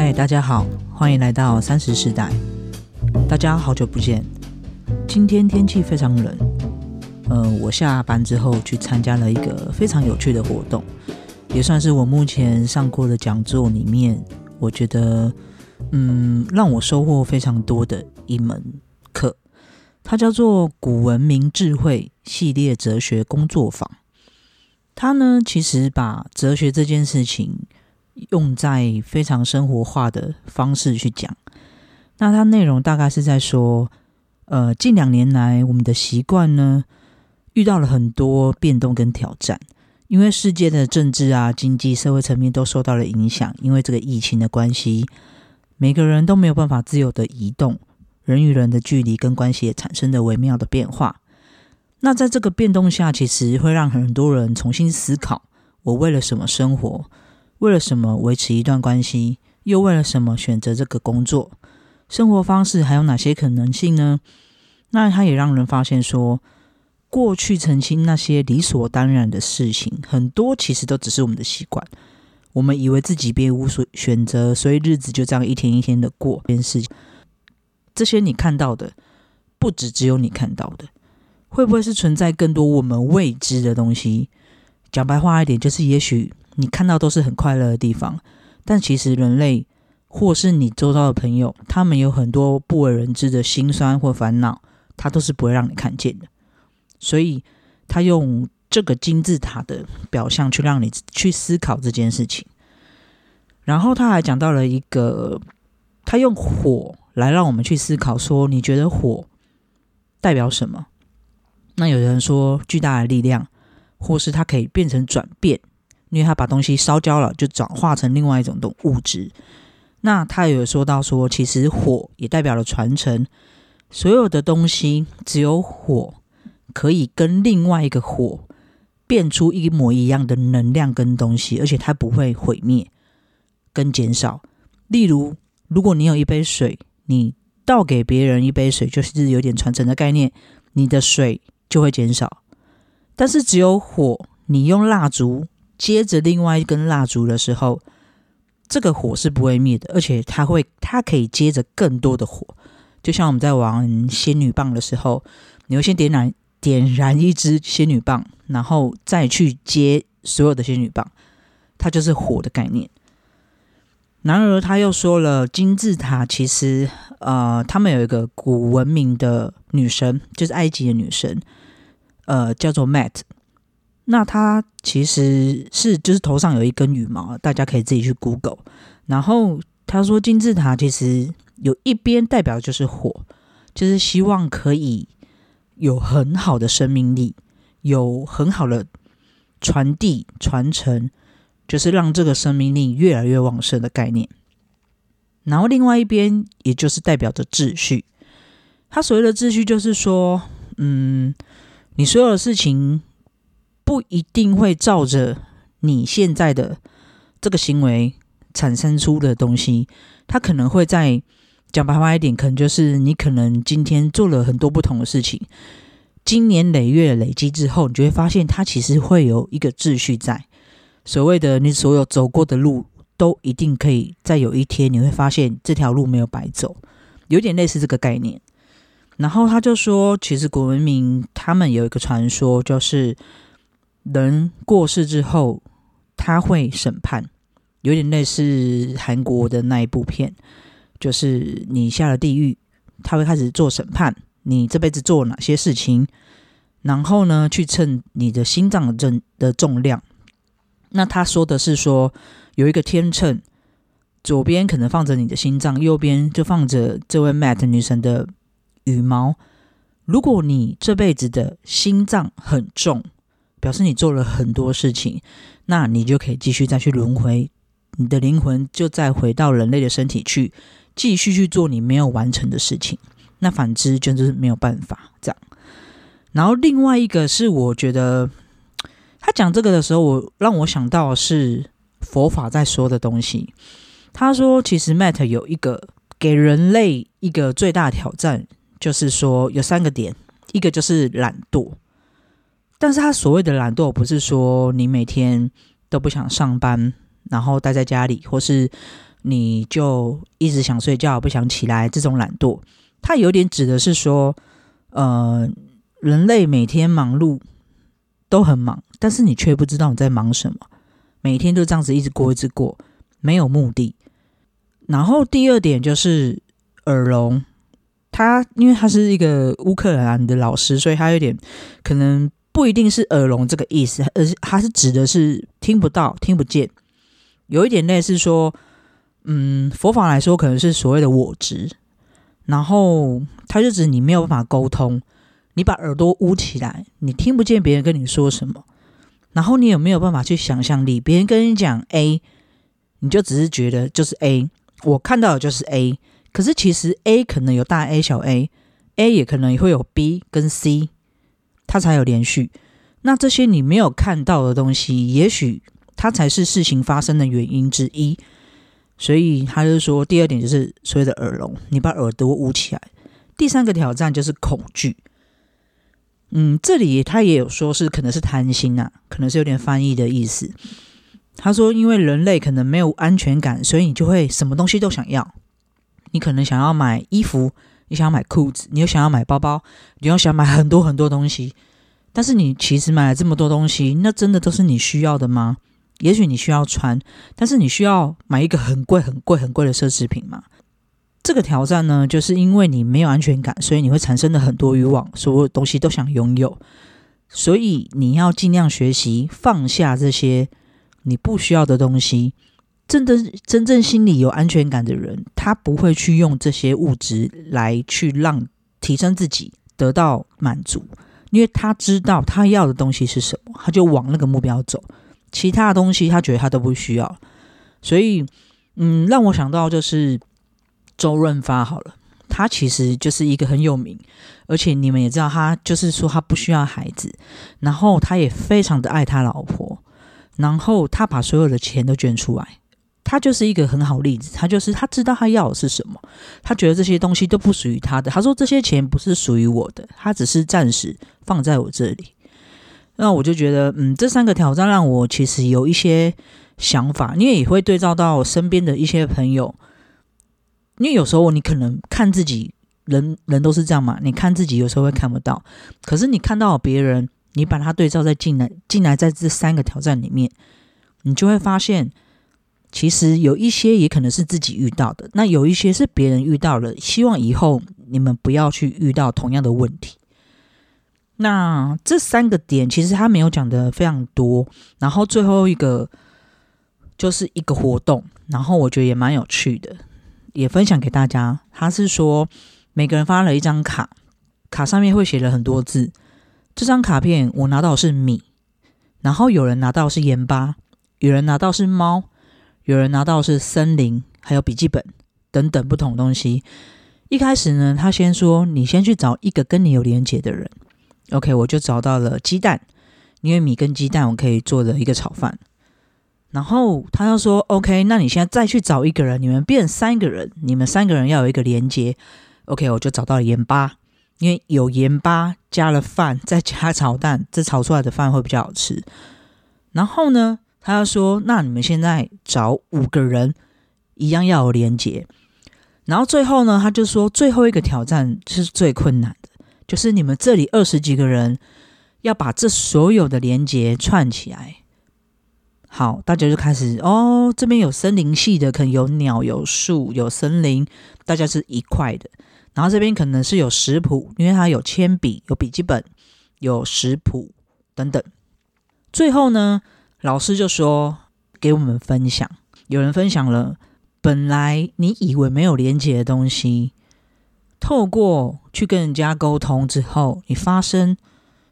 嗨，大家好，欢迎来到三十世代。大家好久不见。今天天气非常冷，呃，我下班之后去参加了一个非常有趣的活动，也算是我目前上过的讲座里面，我觉得嗯，让我收获非常多的一门课。它叫做“古文明智慧系列哲学工作坊”。它呢，其实把哲学这件事情。用在非常生活化的方式去讲，那它内容大概是在说，呃，近两年来我们的习惯呢，遇到了很多变动跟挑战，因为世界的政治啊、经济、社会层面都受到了影响，因为这个疫情的关系，每个人都没有办法自由的移动，人与人的距离跟关系也产生了微妙的变化。那在这个变动下，其实会让很多人重新思考，我为了什么生活？为了什么维持一段关系？又为了什么选择这个工作？生活方式还有哪些可能性呢？那它也让人发现说，过去澄清那些理所当然的事情，很多其实都只是我们的习惯。我们以为自己别无所选择，所以日子就这样一天一天的过。这件事情，这些你看到的，不止只有你看到的，会不会是存在更多我们未知的东西？讲白话一点，就是也许。你看到都是很快乐的地方，但其实人类或是你周遭的朋友，他们有很多不为人知的辛酸或烦恼，他都是不会让你看见的。所以他用这个金字塔的表象去让你去思考这件事情。然后他还讲到了一个，他用火来让我们去思考，说你觉得火代表什么？那有人说巨大的力量，或是它可以变成转变。因为他把东西烧焦了，就转化成另外一种的物质。那他有说到说，其实火也代表了传承。所有的东西只有火可以跟另外一个火变出一模一样的能量跟东西，而且它不会毁灭跟减少。例如，如果你有一杯水，你倒给别人一杯水，就是有点传承的概念，你的水就会减少。但是只有火，你用蜡烛。接着另外一根蜡烛的时候，这个火是不会灭的，而且它会，它可以接着更多的火。就像我们在玩仙女棒的时候，你会先点燃点燃一支仙女棒，然后再去接所有的仙女棒，它就是火的概念。然而他又说了，金字塔其实，呃，他们有一个古文明的女神，就是埃及的女神，呃，叫做 Mat。那它其实是就是头上有一根羽毛，大家可以自己去 Google。然后他说金字塔其实有一边代表就是火，就是希望可以有很好的生命力，有很好的传递传承，就是让这个生命力越来越旺盛的概念。然后另外一边也就是代表着秩序，他所谓的秩序就是说，嗯，你所有的事情。不一定会照着你现在的这个行为产生出的东西，它可能会在讲白话一点，可能就是你可能今天做了很多不同的事情，今年累月累积之后，你就会发现它其实会有一个秩序在。所谓的你所有走过的路，都一定可以在有一天你会发现这条路没有白走，有点类似这个概念。然后他就说，其实古文明他们有一个传说，就是。人过世之后，他会审判，有点类似韩国的那一部片，就是你下了地狱，他会开始做审判，你这辈子做哪些事情，然后呢，去称你的心脏的重的重量。那他说的是说，有一个天秤，左边可能放着你的心脏，右边就放着这位 Matt 女神的羽毛。如果你这辈子的心脏很重。表示你做了很多事情，那你就可以继续再去轮回，你的灵魂就再回到人类的身体去，继续去做你没有完成的事情。那反之就是没有办法这样。然后另外一个是，我觉得他讲这个的时候，我让我想到是佛法在说的东西。他说，其实 Matt 有一个给人类一个最大挑战，就是说有三个点，一个就是懒惰。但是他所谓的懒惰，不是说你每天都不想上班，然后待在家里，或是你就一直想睡觉，不想起来，这种懒惰，他有点指的是说，呃，人类每天忙碌都很忙，但是你却不知道你在忙什么，每天都这样子一直过，一直过，没有目的。然后第二点就是耳聋，他因为他是一个乌克兰的老师，所以他有点可能不一定是耳聋这个意思，而是它是指的是听不到、听不见，有一点类似说。嗯，佛法来说可能是所谓的我执，然后它就指你没有办法沟通，你把耳朵捂起来，你听不见别人跟你说什么，然后你有没有办法去想象力？别人跟你讲 A，你就只是觉得就是 A，我看到的就是 A，可是其实 A 可能有大 A 小 A，A 也可能会有 B 跟 C，它才有连续。那这些你没有看到的东西，也许它才是事情发生的原因之一。所以他就说，第二点就是所谓的耳聋，你把耳朵捂起来。第三个挑战就是恐惧。嗯，这里他也有说是可能是贪心啊，可能是有点翻译的意思。他说，因为人类可能没有安全感，所以你就会什么东西都想要。你可能想要买衣服，你想要买裤子，你又想要买包包，你又想买很多很多东西。但是你其实买了这么多东西，那真的都是你需要的吗？也许你需要穿，但是你需要买一个很贵、很贵、很贵的奢侈品吗？这个挑战呢，就是因为你没有安全感，所以你会产生的很多欲望，所有东西都想拥有。所以你要尽量学习放下这些你不需要的东西。真的真正心里有安全感的人，他不会去用这些物质来去让提升自己得到满足，因为他知道他要的东西是什么，他就往那个目标走。其他的东西，他觉得他都不需要，所以，嗯，让我想到就是周润发好了，他其实就是一个很有名，而且你们也知道，他就是说他不需要孩子，然后他也非常的爱他老婆，然后他把所有的钱都捐出来，他就是一个很好例子，他就是他知道他要的是什么，他觉得这些东西都不属于他的，他说这些钱不是属于我的，他只是暂时放在我这里。那我就觉得，嗯，这三个挑战让我其实有一些想法，因为也会对照到身边的一些朋友。因为有时候你可能看自己，人人都是这样嘛，你看自己有时候会看不到，可是你看到别人，你把它对照在进来，进来在这三个挑战里面，你就会发现，其实有一些也可能是自己遇到的，那有一些是别人遇到了，希望以后你们不要去遇到同样的问题。那这三个点其实他没有讲的非常多，然后最后一个就是一个活动，然后我觉得也蛮有趣的，也分享给大家。他是说每个人发了一张卡，卡上面会写了很多字。这张卡片我拿到是米，然后有人拿到是盐巴，有人拿到是猫，有人拿到是森林，还有笔记本等等不同东西。一开始呢，他先说你先去找一个跟你有连结的人。OK，我就找到了鸡蛋，因为米跟鸡蛋我可以做的一个炒饭。然后他又说：“OK，那你现在再去找一个人，你们变三个人，你们三个人要有一个连接。”OK，我就找到了盐巴，因为有盐巴加了饭，再加炒蛋，这炒出来的饭会比较好吃。然后呢，他说：“那你们现在找五个人，一样要有连接。”然后最后呢，他就说：“最后一个挑战是最困难的。”就是你们这里二十几个人要把这所有的连接串起来，好，大家就开始哦。这边有森林系的，可能有鸟、有树、有森林，大家是一块的。然后这边可能是有食谱，因为它有铅笔、有笔记本、有食谱等等。最后呢，老师就说给我们分享，有人分享了本来你以为没有连接的东西。透过去跟人家沟通之后，你发生，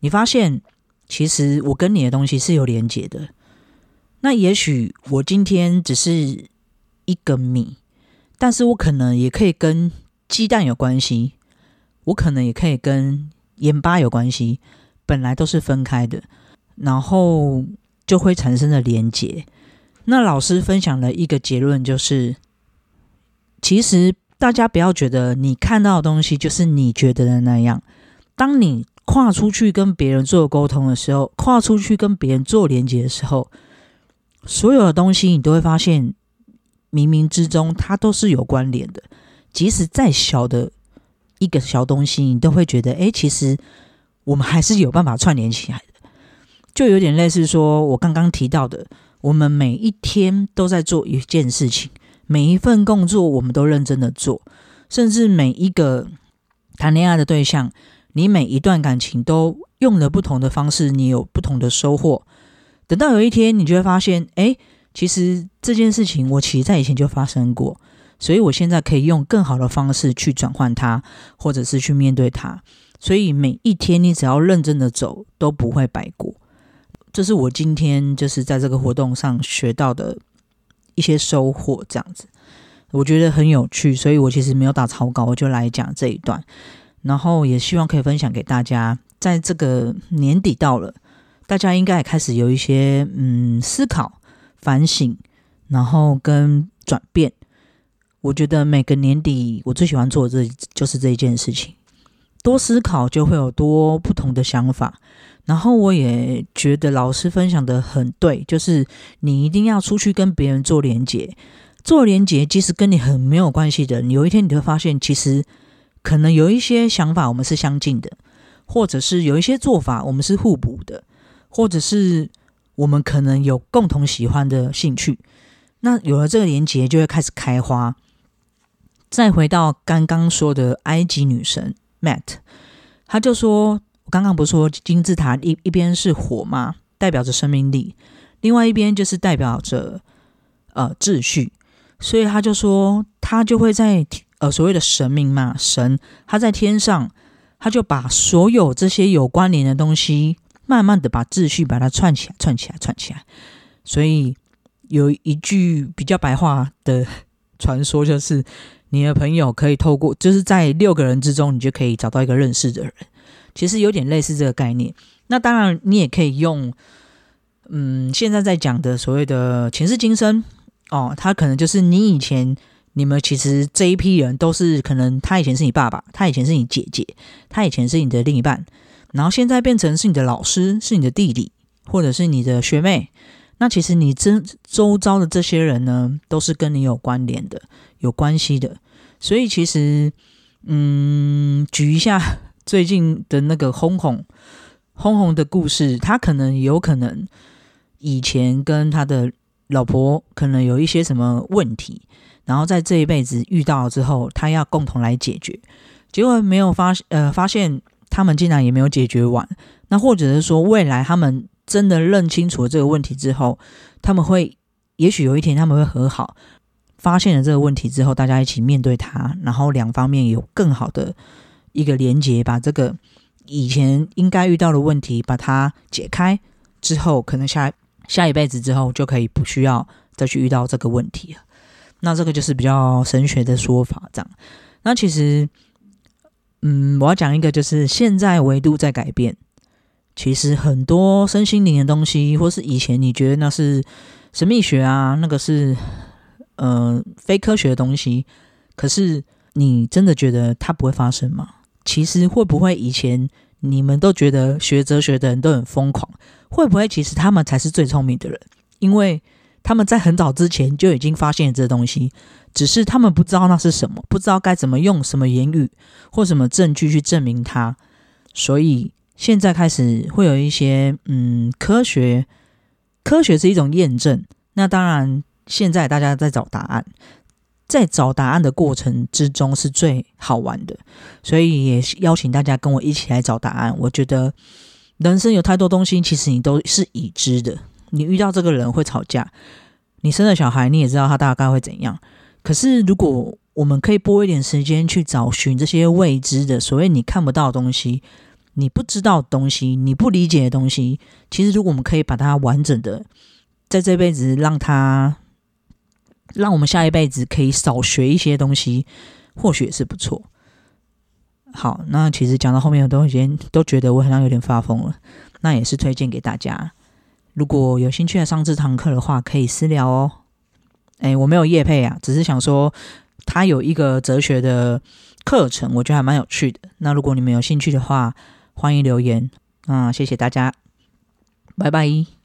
你发现，其实我跟你的东西是有连接的。那也许我今天只是一个米，但是我可能也可以跟鸡蛋有关系，我可能也可以跟盐巴有关系，本来都是分开的，然后就会产生了连接。那老师分享的一个结论就是，其实。大家不要觉得你看到的东西就是你觉得的那样。当你跨出去跟别人做沟通的时候，跨出去跟别人做连接的时候，所有的东西你都会发现，冥冥之中它都是有关联的。即使再小的一个小东西，你都会觉得，哎，其实我们还是有办法串联起来的。就有点类似说，我刚刚提到的，我们每一天都在做一件事情，每一份工作我们都认真的做，甚至每一个谈恋爱的对象，你每一段感情都用了不同的方式，你有不同的收获。等到有一天，你就会发现，哎，其实这件事情我其实在以前就发生过。所以，我现在可以用更好的方式去转换它，或者是去面对它。所以，每一天你只要认真的走，都不会白过。这是我今天就是在这个活动上学到的一些收获，这样子我觉得很有趣。所以我其实没有打草稿，我就来讲这一段，然后也希望可以分享给大家。在这个年底到了，大家应该也开始有一些嗯思考、反省，然后跟转变。我觉得每个年底，我最喜欢做的这就是这一件事情。多思考就会有多不同的想法。然后我也觉得老师分享的很对，就是你一定要出去跟别人做连接。做连接，即使跟你很没有关系的，有一天你会发现，其实可能有一些想法我们是相近的，或者是有一些做法我们是互补的，或者是我们可能有共同喜欢的兴趣。那有了这个连接，就会开始开花。再回到刚刚说的埃及女神 Matt，他就说：“刚刚不是说金字塔一一边是火吗？代表着生命力，另外一边就是代表着呃秩序。所以他就说，他就会在呃所谓的神明嘛，神他在天上，他就把所有这些有关联的东西，慢慢的把秩序把它串起来，串起来，串起来。所以有一句比较白话的传说就是。”你的朋友可以透过，就是在六个人之中，你就可以找到一个认识的人。其实有点类似这个概念。那当然，你也可以用，嗯，现在在讲的所谓的前世今生哦，他可能就是你以前你们其实这一批人都是可能他以前是你爸爸，他以前是你姐姐，他以前是你的另一半，然后现在变成是你的老师，是你的弟弟，或者是你的学妹。那其实你真周遭的这些人呢，都是跟你有关联的。有关系的，所以其实，嗯，举一下最近的那个轰轰轰轰的故事，他可能有可能以前跟他的老婆可能有一些什么问题，然后在这一辈子遇到之后，他要共同来解决，结果没有发呃发现他们竟然也没有解决完，那或者是说未来他们真的认清楚了这个问题之后，他们会也许有一天他们会和好。发现了这个问题之后，大家一起面对它，然后两方面有更好的一个连接，把这个以前应该遇到的问题把它解开之后，可能下下一辈子之后就可以不需要再去遇到这个问题了。那这个就是比较神学的说法，这样。那其实，嗯，我要讲一个，就是现在维度在改变，其实很多身心灵的东西，或是以前你觉得那是神秘学啊，那个是。呃，非科学的东西，可是你真的觉得它不会发生吗？其实会不会以前你们都觉得学哲学的人都很疯狂？会不会其实他们才是最聪明的人？因为他们在很早之前就已经发现了这东西，只是他们不知道那是什么，不知道该怎么用什么言语或什么证据去证明它。所以现在开始会有一些嗯，科学，科学是一种验证。那当然。现在大家在找答案，在找答案的过程之中是最好玩的，所以也邀请大家跟我一起来找答案。我觉得人生有太多东西，其实你都是已知的。你遇到这个人会吵架，你生了小孩，你也知道他大概会怎样。可是如果我们可以拨一点时间去找寻这些未知的，所谓你看不到的东西，你不知道的东西，你不理解的东西，其实如果我们可以把它完整的在这辈子让它。让我们下一辈子可以少学一些东西，或许也是不错。好，那其实讲到后面，我都已经都觉得我好像有点发疯了。那也是推荐给大家，如果有兴趣来上这堂课的话，可以私聊哦。哎，我没有叶配啊，只是想说他有一个哲学的课程，我觉得还蛮有趣的。那如果你们有兴趣的话，欢迎留言。啊，谢谢大家，拜拜。